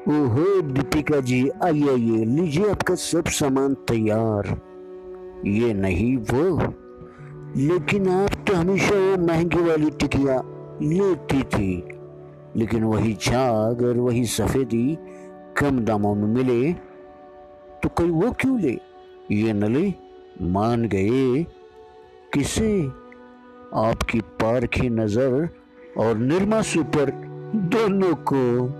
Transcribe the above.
ओहो, दीपिका जी, आइए आइए, लीजिए आपका सब सामान तैयार। ये नहीं वो, लेकिन आप तो हमेशा वो महँगी वाली टिकिया लेती थी। लेकिन वही झाग और वही सफेदी कम दामों में मिले तो कोई वो क्यों ले? ये न ले मान गए किसे? आपकी पारखी नज़र और निर्मा सुपर दोनों को।